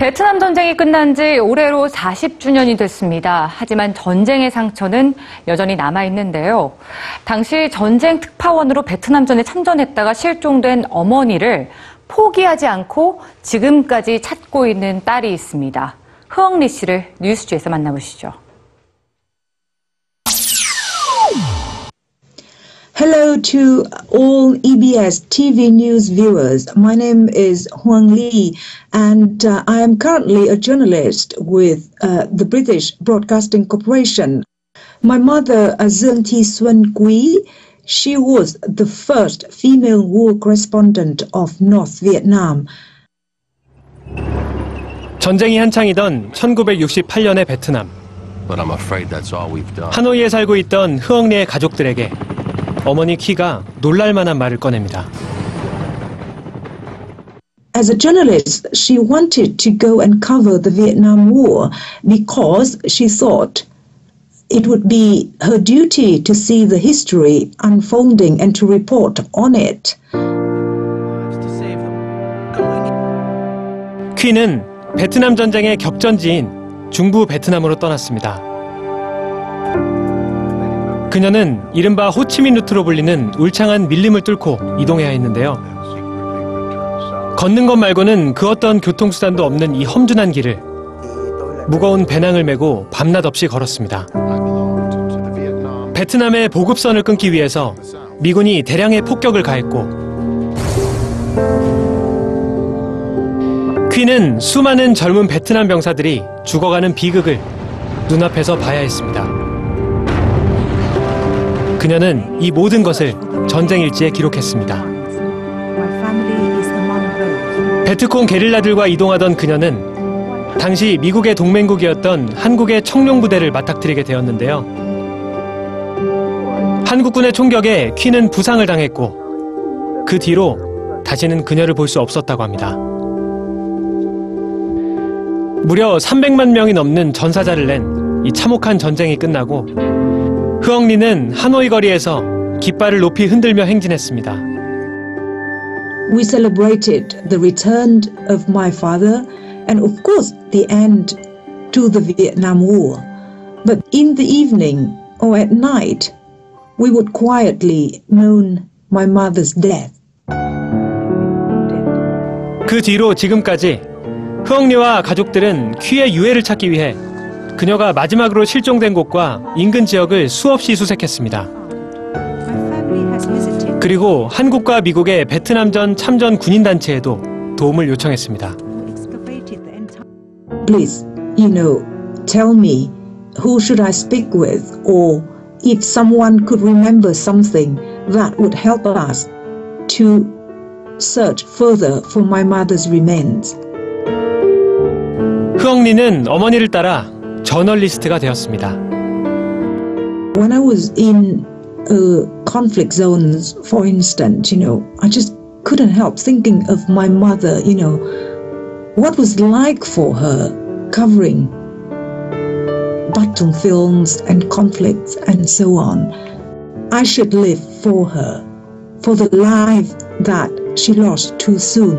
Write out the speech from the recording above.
베트남 전쟁이 끝난 지 올해로 40주년이 됐습니다. 하지만 전쟁의 상처는 여전히 남아 있는데요. 당시 전쟁 특파원으로 베트남전에 참전했다가 실종된 어머니를 포기하지 않고 지금까지 찾고 있는 딸이 있습니다. 흐엉리 씨를 뉴스주에서 만나보시죠. Hello to all EBS TV news viewers. My name is Huang Li, and uh, I am currently a journalist with uh, the British Broadcasting Corporation. My mother, uh, Zeng Thi Xuân Quy, she was the first female war correspondent of North Vietnam. 전쟁이 한창이던 1968년의 베트남. But I'm afraid that's all we've done. 하노이에 살고 있던 흐엉리의 가족들에게 어머니 키가 놀랄만한 말을 꺼냅니다. As a journalist, she wanted to go and cover the Vietnam War because she thought it would be her duty to see the history unfolding and to report on it. 퀴는 베트남 전쟁의 격전지인 중부 베트남으로 떠났습니다. 그녀는 이른바 호치민 루트로 불리는 울창한 밀림을 뚫고 이동해야 했는데요. 걷는 것 말고는 그 어떤 교통수단도 없는 이 험준한 길을 무거운 배낭을 메고 밤낮 없이 걸었습니다. 베트남의 보급선을 끊기 위해서 미군이 대량의 폭격을 가했고 퀴는 수많은 젊은 베트남 병사들이 죽어가는 비극을 눈앞에서 봐야 했습니다. 그녀는 이 모든 것을 전쟁 일지에 기록했습니다. 베트콩 게릴라들과 이동하던 그녀는 당시 미국의 동맹국이었던 한국의 청룡 부대를 맞닥뜨리게 되었는데요. 한국군의 총격에 퀴는 부상을 당했고 그 뒤로 다시는 그녀를 볼 수 없었다고 합니다. 무려 300만 명이 넘는 전사자를 낸 이 참혹한 전쟁이 끝나고 흐엉리는 하노이 거리에서 깃발을 높이 흔들며 행진했습니다. We celebrated the return of my father and, of course, the end to the Vietnam War. But in the evening or at night, we would quietly mourn my mother's death. 그 뒤로 지금까지 흐엉리와 가족들은 퀴의 유해를 찾기 위해 그녀가 마지막으로 실종된 곳과 인근 지역을 수없이 수색했습니다. 그리고 한국과 미국의 베트남전 참전 군인단체에도 도움을 요청했습니다. Please, you know, tell me who should I speak with or if someone could remember something that would help us to search further for my mother's remains. 흐엉리는 어머니를 따라 저널리스트가 되었습니다. When I was in uh, conflict zones, for instance, you know, I just couldn't help thinking of my mother, you know, what was like for her covering battlefields and conflicts and so on. I should live for her, for the life that she lost too soon.